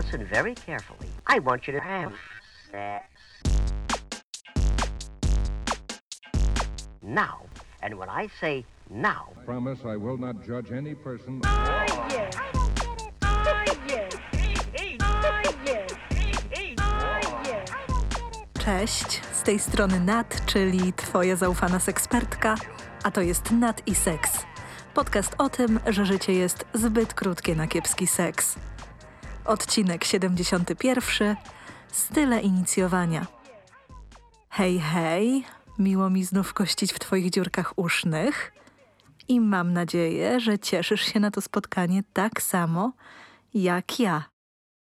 listen very carefully. I want you to have sex. Now. And when I say now, Promise I will not judge any person. Cześć, z tej strony Nat, czyli Twoja zaufana sekspertka, a to jest Nat i Seks. Podcast o tym, że życie jest zbyt krótkie na kiepski seks. Odcinek 71. Style inicjowania. Hej, hej, miło mi znów kościć w Twoich dziurkach usznych i mam nadzieję, że cieszysz się na to spotkanie tak samo jak ja.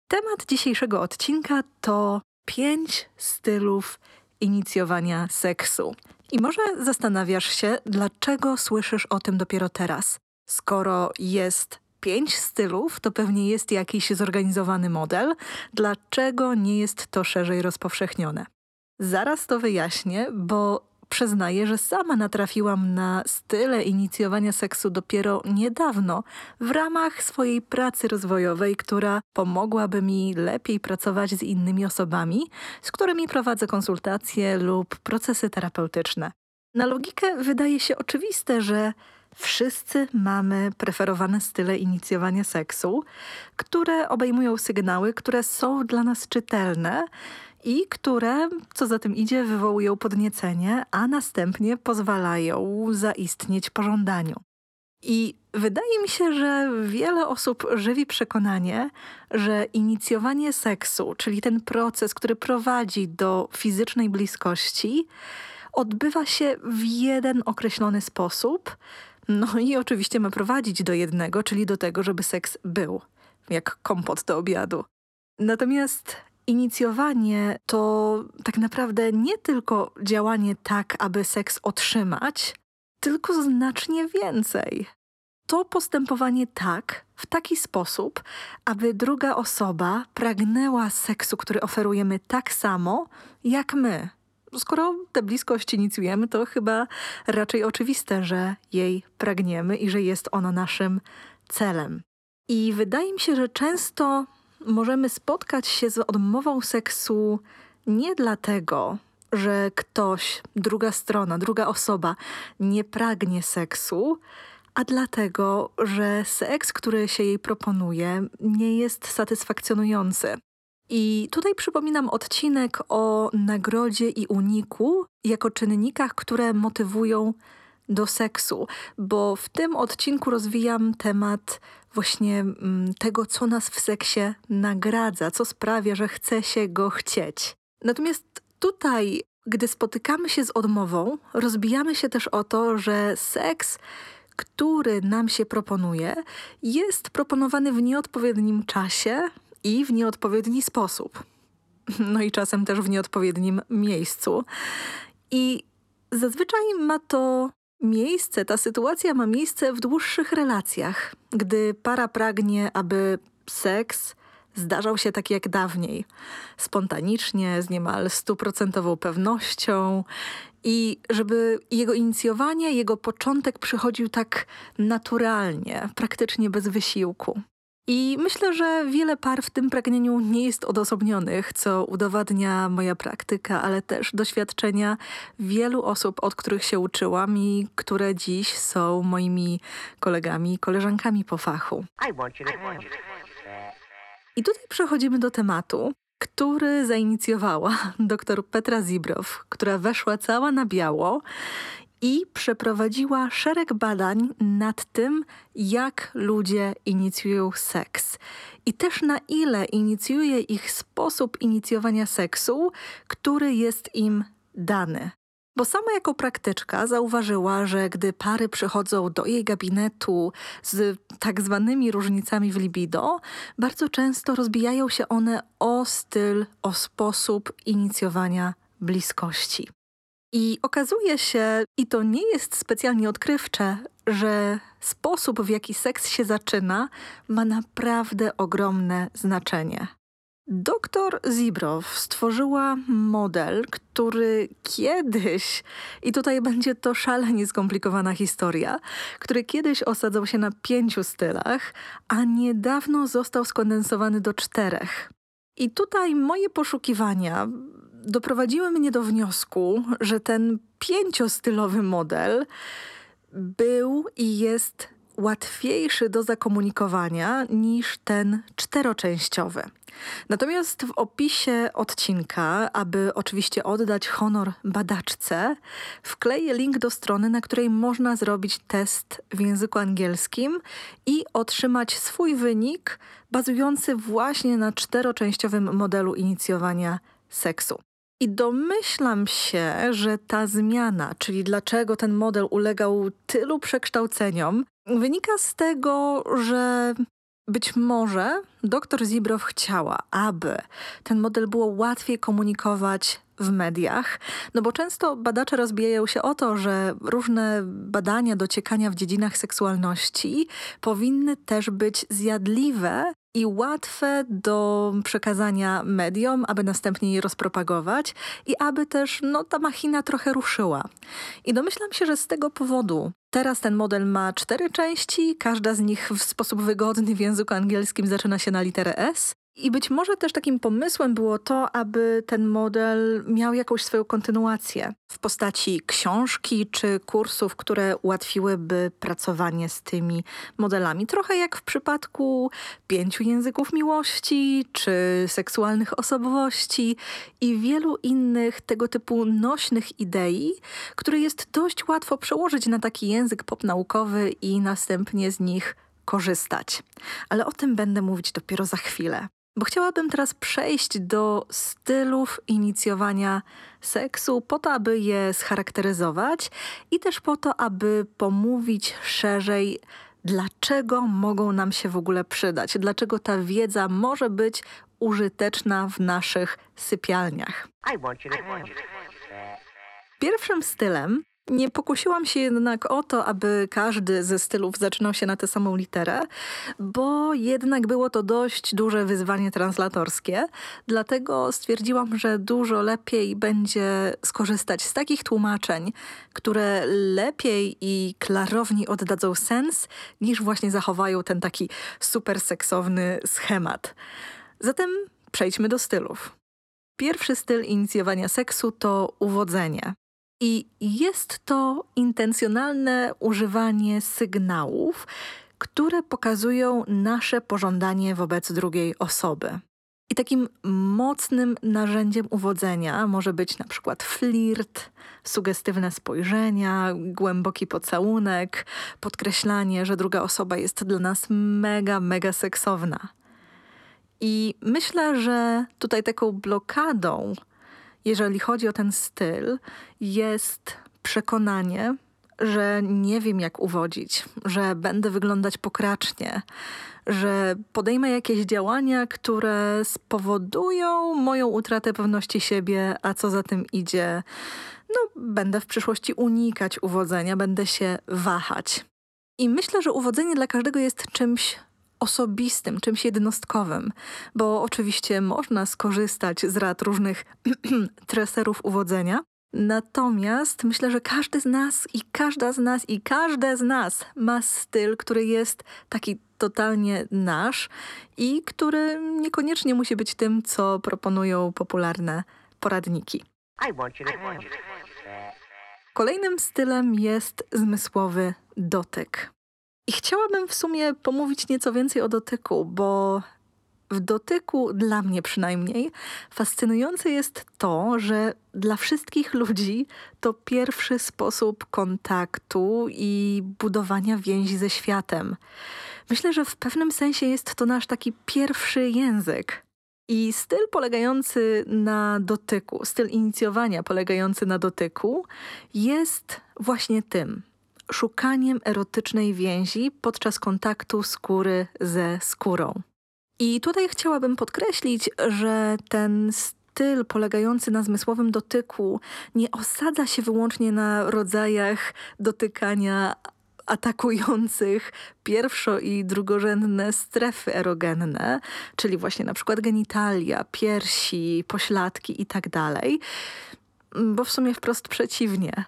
Temat dzisiejszego odcinka to pięć stylów inicjowania seksu. I może zastanawiasz się, dlaczego słyszysz o tym dopiero teraz. Skoro jest pięć stylów, to pewnie jest jakiś zorganizowany model. Dlaczego nie jest to szerzej rozpowszechnione? Zaraz to wyjaśnię, bo przyznaję, że sama natrafiłam na style inicjowania seksu dopiero niedawno w ramach swojej pracy rozwojowej, która pomogłaby mi lepiej pracować z innymi osobami, z którymi prowadzę konsultacje lub procesy terapeutyczne. Na logikę wydaje się oczywiste, że wszyscy mamy preferowane style inicjowania seksu, które obejmują sygnały, które są dla nas czytelne i które, co za tym idzie, wywołują podniecenie, a następnie pozwalają zaistnieć pożądaniu. I wydaje mi się, że wiele osób żywi przekonanie, że inicjowanie seksu, czyli ten proces, który prowadzi do fizycznej bliskości, odbywa się w jeden określony sposób. No i oczywiście ma prowadzić do jednego, czyli do tego, żeby seks był, jak kompot do obiadu. Natomiast inicjowanie to tak naprawdę nie tylko działanie tak, aby seks otrzymać, tylko znacznie więcej. To postępowanie tak, w taki sposób, aby druga osoba pragnęła seksu, który oferujemy tak samo jak my. Skoro tę bliskość inicjujemy, to chyba raczej oczywiste, że jej pragniemy i że jest ona naszym celem. I wydaje mi się, że często możemy spotkać się z odmową seksu nie dlatego, że ktoś, druga strona, druga osoba nie pragnie seksu, a dlatego, że seks, który się jej proponuje, nie jest satysfakcjonujący. I tutaj przypominam odcinek o nagrodzie i uniku jako czynnikach, które motywują do seksu, bo w tym odcinku rozwijam temat właśnie mm, tego, co nas w seksie nagradza, co sprawia, że chce się go chcieć. Natomiast tutaj, gdy spotykamy się z odmową, rozbijamy się też o to, że seks, który nam się proponuje, jest proponowany w nieodpowiednim czasie i w nieodpowiedni sposób. No i czasem też w nieodpowiednim miejscu. I zazwyczaj ma to miejsce, ta sytuacja ma miejsce w dłuższych relacjach, gdy para pragnie, aby seks zdarzał się tak jak dawniej, spontanicznie, z niemal stuprocentową pewnością i żeby jego inicjowanie, jego początek przychodził tak naturalnie, praktycznie bez wysiłku. I myślę, że wiele par w tym pragnieniu nie jest odosobnionych, co udowadnia moja praktyka, ale też doświadczenia wielu osób, od których się uczyłam i które dziś są moimi kolegami i koleżankami po fachu. I tutaj przechodzimy do tematu, który zainicjowała dr Petra Zibrow, która weszła cała na biało i przeprowadziła szereg badań nad tym, jak ludzie inicjują seks i też na ile inicjuje ich sposób inicjowania seksu, który jest im dany. Bo sama jako praktyczka zauważyła, że gdy pary przychodzą do jej gabinetu z tak zwanymi różnicami w libido, bardzo często rozbijają się one o styl, o sposób inicjowania bliskości. I okazuje się, i to nie jest specjalnie odkrywcze, że sposób, w jaki seks się zaczyna, ma naprawdę ogromne znaczenie. Doktor Zibrow stworzyła model, który kiedyś, i tutaj będzie to szalenie skomplikowana historia, który kiedyś osadzał się na pięciu stylach, a niedawno został skondensowany do czterech. I tutaj moje poszukiwania doprowadziły mnie do wniosku, że ten pięciostylowy model był i jest łatwiejszy do zakomunikowania niż ten czteroczęściowy. Natomiast w opisie odcinka, aby oczywiście oddać honor badaczce, wkleję link do strony, na której można zrobić test w języku angielskim i otrzymać swój wynik bazujący właśnie na czteroczęściowym modelu inicjowania seksu. I domyślam się, że ta zmiana, czyli dlaczego ten model ulegał tylu przekształceniom, wynika z tego, że być może dr Zibrow chciała, aby ten model było łatwiej komunikować w mediach, no bo często badacze rozbijają się o to, że różne badania dociekania w dziedzinach seksualności powinny też być zjadliwe i łatwe do przekazania mediom, aby następnie je rozpropagować i aby też no, ta machina trochę ruszyła. I domyślam się, że z tego powodu teraz ten model ma cztery części, każda z nich w sposób wygodny w języku angielskim zaczyna się na literę S i być może też takim pomysłem było to, aby ten model miał jakąś swoją kontynuację w postaci książki czy kursów, które ułatwiłyby pracowanie z tymi modelami. Trochę jak w przypadku pięciu języków miłości czy seksualnych osobowości i wielu innych tego typu nośnych idei, które jest dość łatwo przełożyć na taki język popnaukowy i następnie z nich korzystać. Ale o tym będę mówić dopiero za chwilę. Bo chciałabym teraz przejść do stylów inicjowania seksu, po to, aby je scharakteryzować i też po to, aby pomówić szerzej, dlaczego mogą nam się w ogóle przydać, dlaczego ta wiedza może być użyteczna w naszych sypialniach. Pierwszym stylem nie pokusiłam się jednak o to, aby każdy ze stylów zaczynał się na tę samą literę, bo jednak było to dość duże wyzwanie translatorskie. Dlatego stwierdziłam, że dużo lepiej będzie skorzystać z takich tłumaczeń, które lepiej i klarowniej oddadzą sens, niż właśnie zachowają ten taki super seksowny schemat. Zatem przejdźmy do stylów. Pierwszy styl inicjowania seksu to uwodzenie. I jest to intencjonalne używanie sygnałów, które pokazują nasze pożądanie wobec drugiej osoby. I takim mocnym narzędziem uwodzenia może być na przykład flirt, sugestywne spojrzenia, głęboki pocałunek, podkreślanie, że druga osoba jest dla nas mega, mega seksowna. I myślę, że tutaj taką blokadą jeżeli chodzi o ten styl, jest przekonanie, że nie wiem jak uwodzić, że będę wyglądać pokracznie, że podejmę jakieś działania, które spowodują moją utratę pewności siebie, a co za tym idzie, no będę w przyszłości unikać uwodzenia, będę się wahać. I myślę, że uwodzenie dla każdego jest czymś osobistym, czymś jednostkowym, bo oczywiście można skorzystać z rad różnych treserów uwodzenia. Natomiast myślę, że każdy z nas i każda z nas i każde z nas ma styl, który jest taki totalnie nasz i który niekoniecznie musi być tym, co proponują popularne poradniki. Kolejnym stylem jest zmysłowy dotyk. I chciałabym w sumie pomówić nieco więcej o dotyku, bo w dotyku, dla mnie przynajmniej, fascynujące jest to, że dla wszystkich ludzi to pierwszy sposób kontaktu i budowania więzi ze światem. Myślę, że w pewnym sensie jest to nasz taki pierwszy język. I styl polegający na dotyku, styl inicjowania polegający na dotyku jest właśnie tym szukaniem erotycznej więzi podczas kontaktu skóry ze skórą. I tutaj chciałabym podkreślić, że ten styl polegający na zmysłowym dotyku nie osadza się wyłącznie na rodzajach dotykania atakujących pierwszo- i drugorzędne strefy erogenne, czyli właśnie na przykład genitalia, piersi, pośladki itd., tak bo w sumie wprost przeciwnie.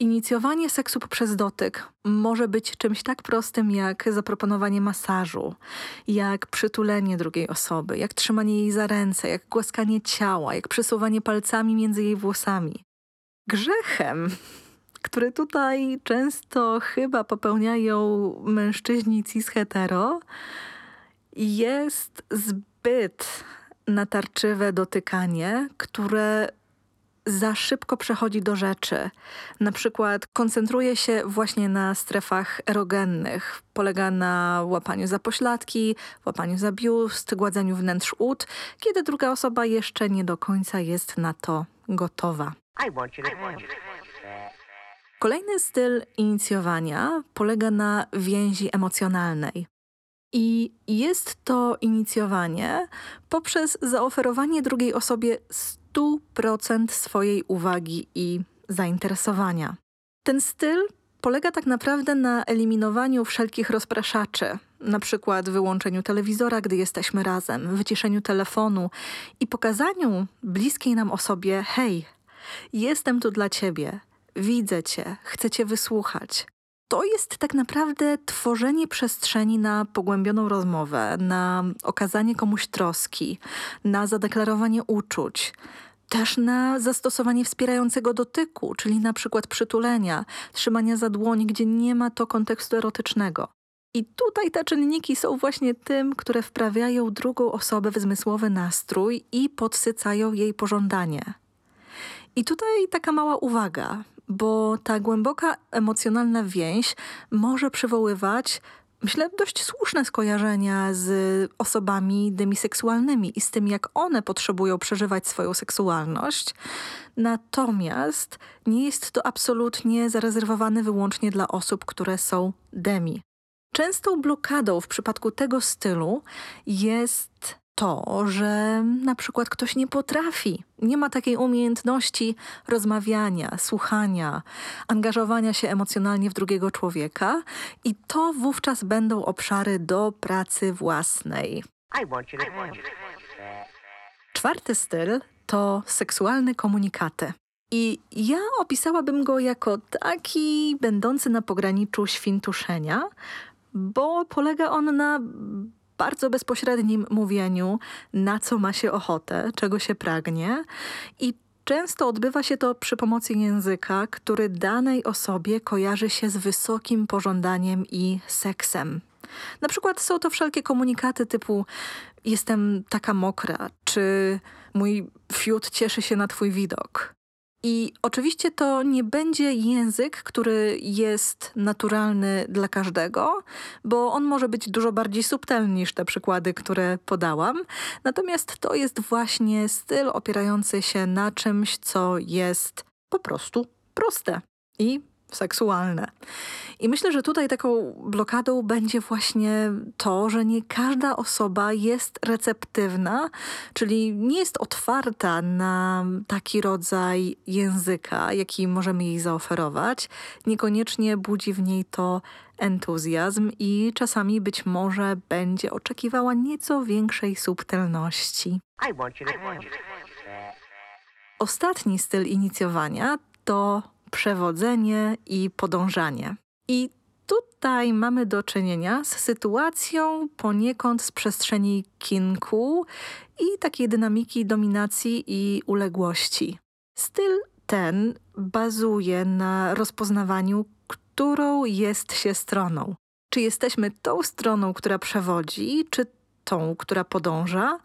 Inicjowanie seksu poprzez dotyk może być czymś tak prostym jak zaproponowanie masażu, jak przytulenie drugiej osoby, jak trzymanie jej za ręce, jak głaskanie ciała, jak przesuwanie palcami między jej włosami. Grzechem, który tutaj często chyba popełniają mężczyźni cis-hetero, jest zbyt natarczywe dotykanie, które za szybko przechodzi do rzeczy. Na przykład koncentruje się właśnie na strefach erogennych. Polega na łapaniu za pośladki, łapaniu za biust, gładzeniu wnętrz ud, kiedy druga osoba jeszcze nie do końca jest na to gotowa. Kolejny styl inicjowania polega na więzi emocjonalnej. I jest to inicjowanie poprzez zaoferowanie drugiej osobie 100% swojej uwagi i zainteresowania. Ten styl polega tak naprawdę na eliminowaniu wszelkich rozpraszaczy, na przykład wyłączeniu telewizora, gdy jesteśmy razem, wyciszeniu telefonu i pokazaniu bliskiej nam osobie: hej, jestem tu dla ciebie, widzę cię, chcę cię wysłuchać. To jest tak naprawdę tworzenie przestrzeni na pogłębioną rozmowę, na okazanie komuś troski, na zadeklarowanie uczuć, też na zastosowanie wspierającego dotyku, czyli na przykład przytulenia, trzymania za dłoni, gdzie nie ma to kontekstu erotycznego. I tutaj te czynniki są właśnie tym, które wprawiają drugą osobę w zmysłowy nastrój i podsycają jej pożądanie. I tutaj taka mała uwaga, bo ta głęboka emocjonalna więź może przywoływać myślę, dość słuszne skojarzenia z osobami demiseksualnymi i z tym, jak one potrzebują przeżywać swoją seksualność. Natomiast nie jest to absolutnie zarezerwowane wyłącznie dla osób, które są demi. Częstą blokadą w przypadku tego stylu jest to, że na przykład ktoś nie potrafi, nie ma takiej umiejętności rozmawiania, słuchania, angażowania się emocjonalnie w drugiego człowieka i to wówczas będą obszary do pracy własnej. Czwarty styl to seksualne komunikaty. I ja opisałabym go jako taki będący na pograniczu świntuszenia, bo polega on na bardzo bezpośrednim mówieniu, na co ma się ochotę, czego się pragnie i Często odbywa się to przy pomocy języka, który danej osobie kojarzy się z wysokim pożądaniem i seksem. Na przykład są to wszelkie komunikaty typu jestem taka mokra, czy mój fiut cieszy się na twój widok. I oczywiście to nie będzie język, który jest naturalny dla każdego, bo on może być dużo bardziej subtelny niż te przykłady, które podałam. Natomiast to jest właśnie styl opierający się na czymś, co jest po prostu proste i seksualne. I myślę, że tutaj taką blokadą będzie właśnie to, że nie każda osoba jest receptywna, czyli nie jest otwarta na taki rodzaj języka, jaki możemy jej zaoferować. Niekoniecznie budzi w niej to entuzjazm i czasami być może będzie oczekiwała nieco większej subtelności. Ostatni styl inicjowania to przewodzenie i podążanie. I tutaj mamy do czynienia z sytuacją poniekąd z przestrzeni kinku i takiej dynamiki dominacji i uległości. Styl ten bazuje na rozpoznawaniu, którą jest się stroną. Czy jesteśmy tą stroną, która przewodzi, czy tą, która podąża,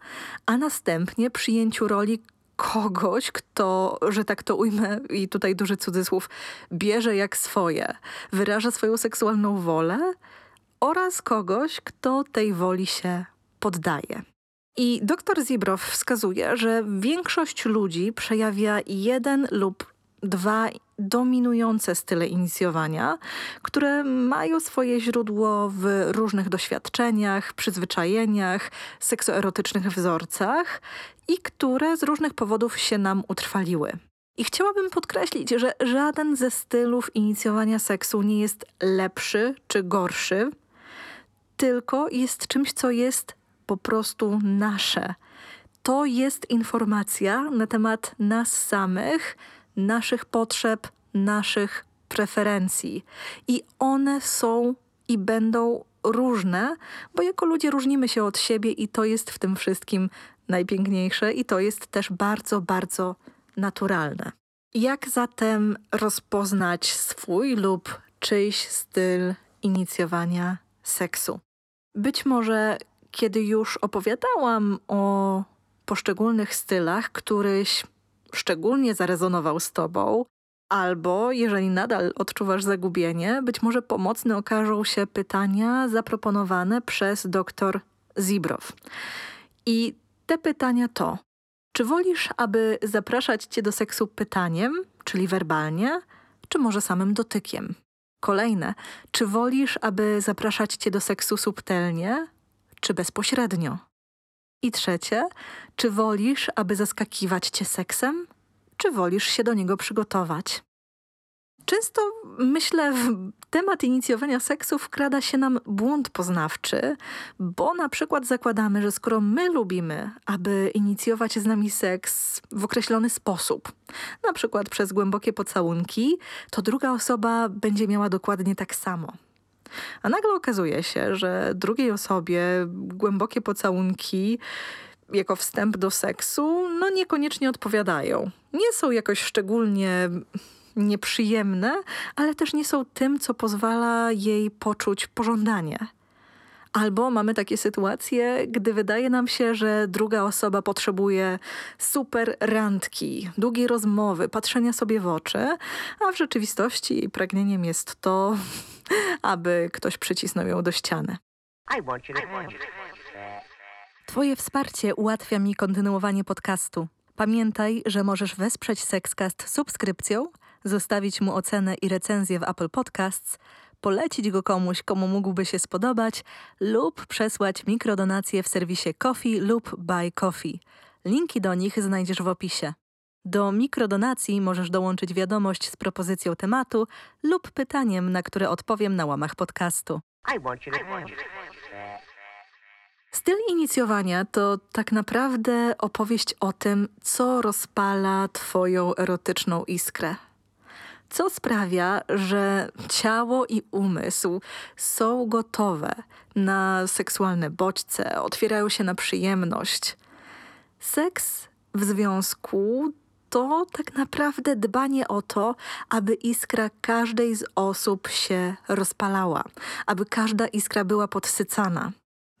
a następnie przyjęciu roli kogoś, kto, że tak to ujmę i tutaj duży cudzysłów, bierze jak swoje, wyraża swoją seksualną wolę oraz kogoś, kto tej woli się poddaje. I dr Zibrow wskazuje, że większość ludzi przejawia jeden lub dwa dominujące style inicjowania, które mają swoje źródło w różnych doświadczeniach, przyzwyczajeniach, seksoerotycznych wzorcach i które z różnych powodów się nam utrwaliły. I chciałabym podkreślić, że żaden ze stylów inicjowania seksu nie jest lepszy czy gorszy, tylko jest czymś, co jest po prostu nasze. To jest informacja na temat nas samych, naszych potrzeb, naszych preferencji. I one są i będą różne, bo jako ludzie różnimy się od siebie i to jest w tym wszystkim najpiękniejsze i to jest też bardzo, bardzo naturalne. Jak zatem rozpoznać swój lub czyjś styl inicjowania seksu? Być może, kiedy już opowiadałam o poszczególnych stylach, któryś szczególnie zarezonował z Tobą, albo jeżeli nadal odczuwasz zagubienie, być może pomocne okażą się pytania zaproponowane przez dr Zibrow. I te pytania to: czy wolisz, aby zapraszać cię do seksu pytaniem, czyli werbalnie, czy może samym dotykiem? Kolejne, czy wolisz, aby zapraszać cię do seksu subtelnie, czy bezpośrednio? I trzecie, czy wolisz, aby zaskakiwać cię seksem, czy wolisz się do niego przygotować? Często myślę, w temat inicjowania seksu wkrada się nam błąd poznawczy, bo na przykład zakładamy, że skoro my lubimy, aby inicjować z nami seks w określony sposób, na przykład przez głębokie pocałunki, to druga osoba będzie miała dokładnie tak samo. A nagle okazuje się, że drugiej osobie głębokie pocałunki jako wstęp do seksu, no niekoniecznie odpowiadają. Nie są jakoś szczególnie nieprzyjemne, ale też nie są tym, co pozwala jej poczuć pożądanie. Albo mamy takie sytuacje, gdy wydaje nam się, że druga osoba potrzebuje super randki, długiej rozmowy, patrzenia sobie w oczy, a w rzeczywistości jej pragnieniem jest to, aby ktoś przycisnął ją do ściany. Twoje wsparcie ułatwia mi kontynuowanie podcastu. Pamiętaj, że możesz wesprzeć Sexcast subskrypcją, zostawić mu ocenę i recenzję w Apple Podcasts, polecić go komuś, komu mógłby się spodobać lub przesłać mikrodonacje w serwisie Coffee lub Buy Coffee. Linki do nich znajdziesz w opisie. Do mikrodonacji możesz dołączyć wiadomość z propozycją tematu lub pytaniem, na które odpowiem na łamach podcastu. Styl inicjowania to tak naprawdę opowieść o tym, co rozpala Twoją erotyczną iskrę. Co sprawia, że ciało i umysł są gotowe na seksualne bodźce, otwierają się na przyjemność. Seks w związku to tak naprawdę dbanie o to, aby iskra każdej z osób się rozpalała, aby każda iskra była podsycana.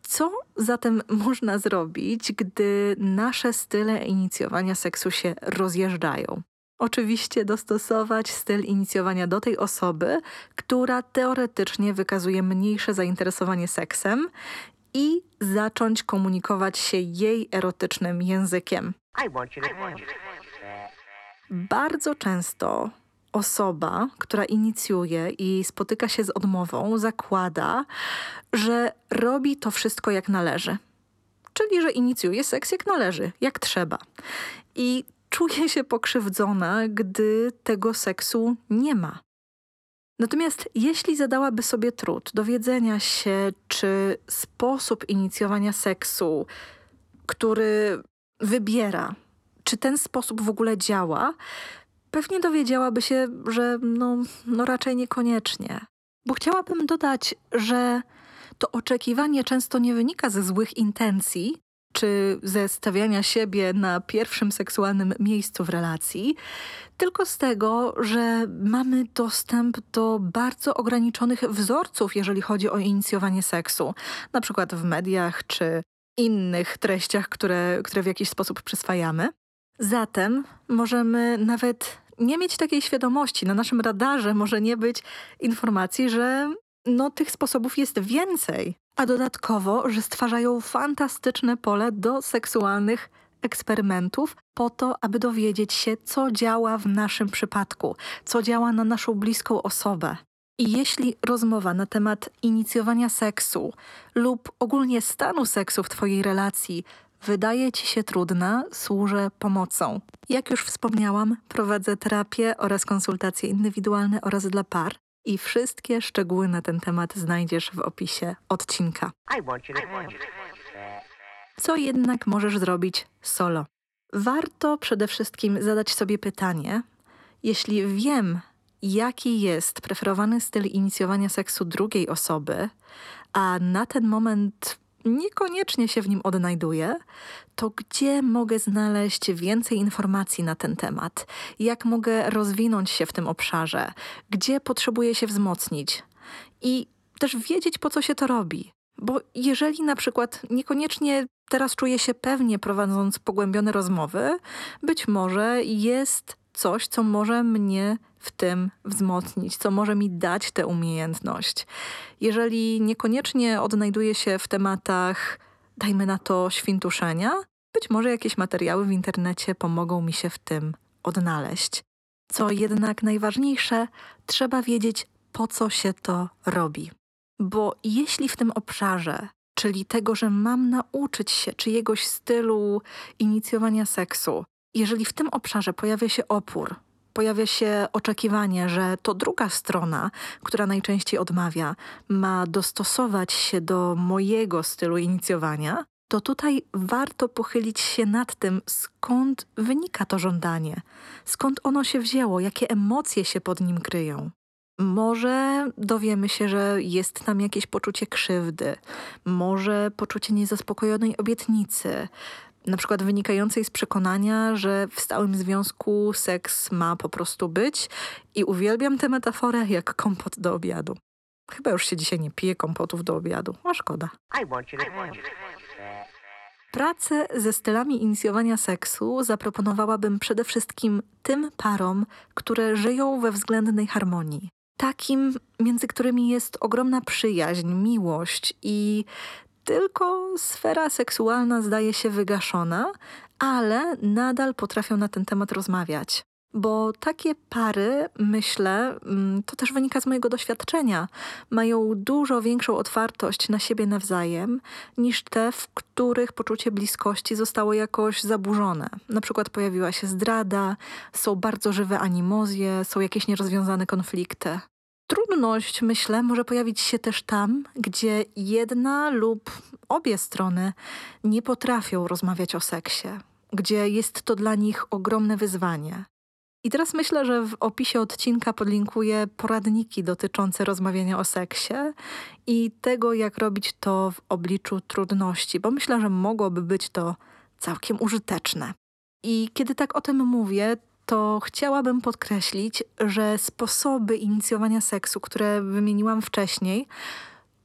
Co zatem można zrobić, gdy nasze style inicjowania seksu się rozjeżdżają? Oczywiście dostosować styl inicjowania do tej osoby, która teoretycznie wykazuje mniejsze zainteresowanie seksem i zacząć komunikować się jej erotycznym językiem. Bardzo często osoba, która inicjuje i spotyka się z odmową, zakłada, że robi to wszystko jak należy. Czyli, że inicjuje seks jak należy, jak trzeba. I czuje się pokrzywdzona, gdy tego seksu nie ma. Natomiast jeśli zadałaby sobie trud dowiedzenia się, czy sposób inicjowania seksu, który wybiera, czy ten sposób w ogóle działa, pewnie dowiedziałaby się, że no, no raczej niekoniecznie. Bo chciałabym dodać, że to oczekiwanie często nie wynika ze złych intencji, czy ze stawiania siebie na pierwszym seksualnym miejscu w relacji, tylko z tego, że mamy dostęp do bardzo ograniczonych wzorców, jeżeli chodzi o inicjowanie seksu, na przykład w mediach czy innych treściach, które, które w jakiś sposób przyswajamy. Zatem możemy nawet nie mieć takiej świadomości. Na naszym radarze może nie być informacji, że no, tych sposobów jest więcej. A dodatkowo, że stwarzają fantastyczne pole do seksualnych eksperymentów po to, aby dowiedzieć się, co działa w naszym przypadku, co działa na naszą bliską osobę. I jeśli rozmowa na temat inicjowania seksu lub ogólnie stanu seksu w Twojej relacji wydaje ci się trudna, służę pomocą. Jak już wspomniałam, prowadzę terapię oraz konsultacje indywidualne oraz dla par. I wszystkie szczegóły na ten temat znajdziesz w opisie odcinka. Co jednak możesz zrobić solo? Warto przede wszystkim zadać sobie pytanie, jeśli wiem, jaki jest preferowany styl inicjowania seksu drugiej osoby, a na ten moment niekoniecznie się w nim odnajduję, to gdzie mogę znaleźć więcej informacji na ten temat? Jak mogę rozwinąć się w tym obszarze? Gdzie potrzebuję się wzmocnić? I też wiedzieć, po co się to robi. Bo jeżeli na przykład niekoniecznie teraz czuję się pewnie prowadząc pogłębione rozmowy, być może jest coś, co może mnie w tym wzmocnić, co może mi dać tę umiejętność. Jeżeli niekoniecznie odnajduję się w tematach, dajmy na to, świntuszenia, być może jakieś materiały w internecie pomogą mi się w tym odnaleźć. Co jednak najważniejsze, trzeba wiedzieć, po co się to robi. Bo jeśli w tym obszarze, czyli tego, że mam nauczyć się czyjegoś stylu inicjowania seksu, jeżeli w tym obszarze pojawia się opór, pojawia się oczekiwanie, że to druga strona, która najczęściej odmawia, ma dostosować się do mojego stylu inicjowania, to tutaj warto pochylić się nad tym, skąd wynika to żądanie, skąd ono się wzięło, jakie emocje się pod nim kryją. Może dowiemy się, że jest tam jakieś poczucie krzywdy, może poczucie niezaspokojonej obietnicy, na przykład wynikającej z przekonania, że w stałym związku seks ma po prostu być i uwielbiam tę metaforę jak kompot do obiadu. Chyba już się dzisiaj nie pije kompotów do obiadu, a szkoda. Pracę ze stylami inicjowania seksu zaproponowałabym przede wszystkim tym parom, które żyją we względnej harmonii. Takim, między którymi jest ogromna przyjaźń, miłość i tylko sfera seksualna zdaje się wygaszona, ale nadal potrafią na ten temat rozmawiać. Bo takie pary, myślę, mm, to też wynika z mojego doświadczenia, mają dużo większą otwartość na siebie nawzajem niż te, w których poczucie bliskości zostało jakoś zaburzone. Na przykład pojawiła się zdrada, są bardzo żywe animozje, są jakieś nierozwiązane konflikty. Trudność, myślę, może pojawić się też tam, gdzie jedna lub obie strony nie potrafią rozmawiać o seksie, gdzie jest to dla nich ogromne wyzwanie. I teraz myślę, że w opisie odcinka podlinkuję poradniki dotyczące rozmawiania o seksie i tego, jak robić to w obliczu trudności, bo myślę, że mogłoby być to całkiem użyteczne. I kiedy tak o tym mówię, to chciałabym podkreślić, że sposoby inicjowania seksu, które wymieniłam wcześniej,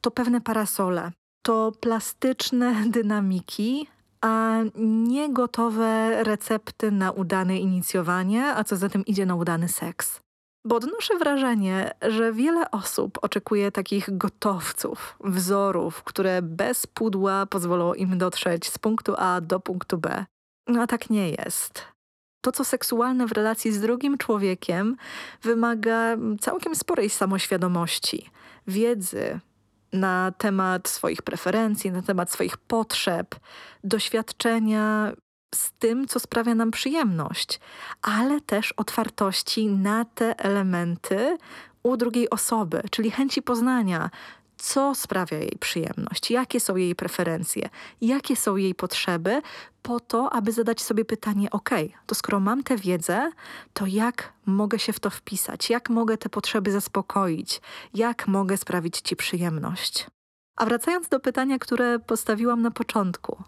to pewne parasole, to plastyczne dynamiki, a nie gotowe recepty na udane inicjowanie, a co za tym idzie na udany seks. Bo odnoszę wrażenie, że wiele osób oczekuje takich gotowców, wzorów, które bez pudła pozwolą im dotrzeć z punktu A do punktu B. No a tak nie jest. To, co seksualne w relacji z drugim człowiekiem, wymaga całkiem sporej samoświadomości, wiedzy, na temat swoich preferencji, na temat swoich potrzeb, doświadczenia z tym, co sprawia nam przyjemność, ale też otwartości na te elementy u drugiej osoby, czyli chęci poznania, co sprawia jej przyjemność, jakie są jej preferencje, jakie są jej potrzeby, po to, aby zadać sobie pytanie: OK, to skoro mam tę wiedzę, to jak mogę się w to wpisać, jak mogę te potrzeby zaspokoić, jak mogę sprawić ci przyjemność. A wracając do pytania, które postawiłam na początku,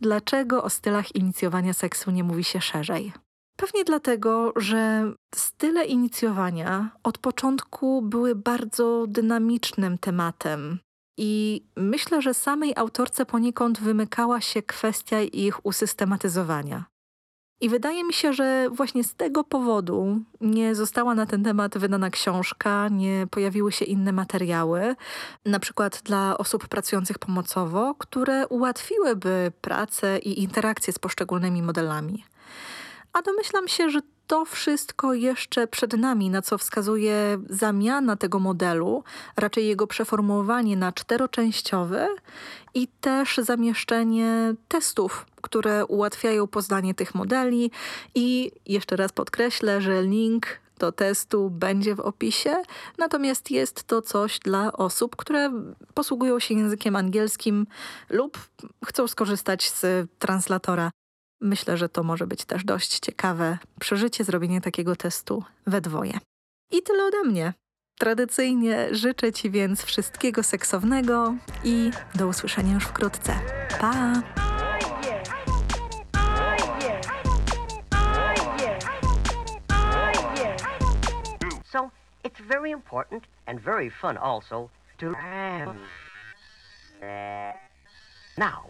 dlaczego o stylach inicjowania seksu nie mówi się szerzej? Pewnie dlatego, że style inicjowania od początku były bardzo dynamicznym tematem. I myślę, że samej autorce poniekąd wymykała się kwestia ich usystematyzowania. I wydaje mi się, że właśnie z tego powodu nie została na ten temat wydana książka, nie pojawiły się inne materiały, na przykład dla osób pracujących pomocowo, które ułatwiłyby pracę i interakcję z poszczególnymi modelami. A domyślam się, że to wszystko jeszcze przed nami, na co wskazuje zamiana tego modelu, raczej jego przeformułowanie na czteroczęściowy i też zamieszczenie testów, które ułatwiają poznanie tych modeli. I jeszcze raz podkreślę, że link do testu będzie w opisie, natomiast jest to coś dla osób, które posługują się językiem angielskim lub chcą skorzystać z translatora. Myślę, że to może być też dość ciekawe przeżycie zrobienie takiego testu we dwoje. I tyle ode mnie. Tradycyjnie życzę Ci więc wszystkiego seksownego i do usłyszenia już wkrótce. Pa! So it's very important and very fun also to. Now,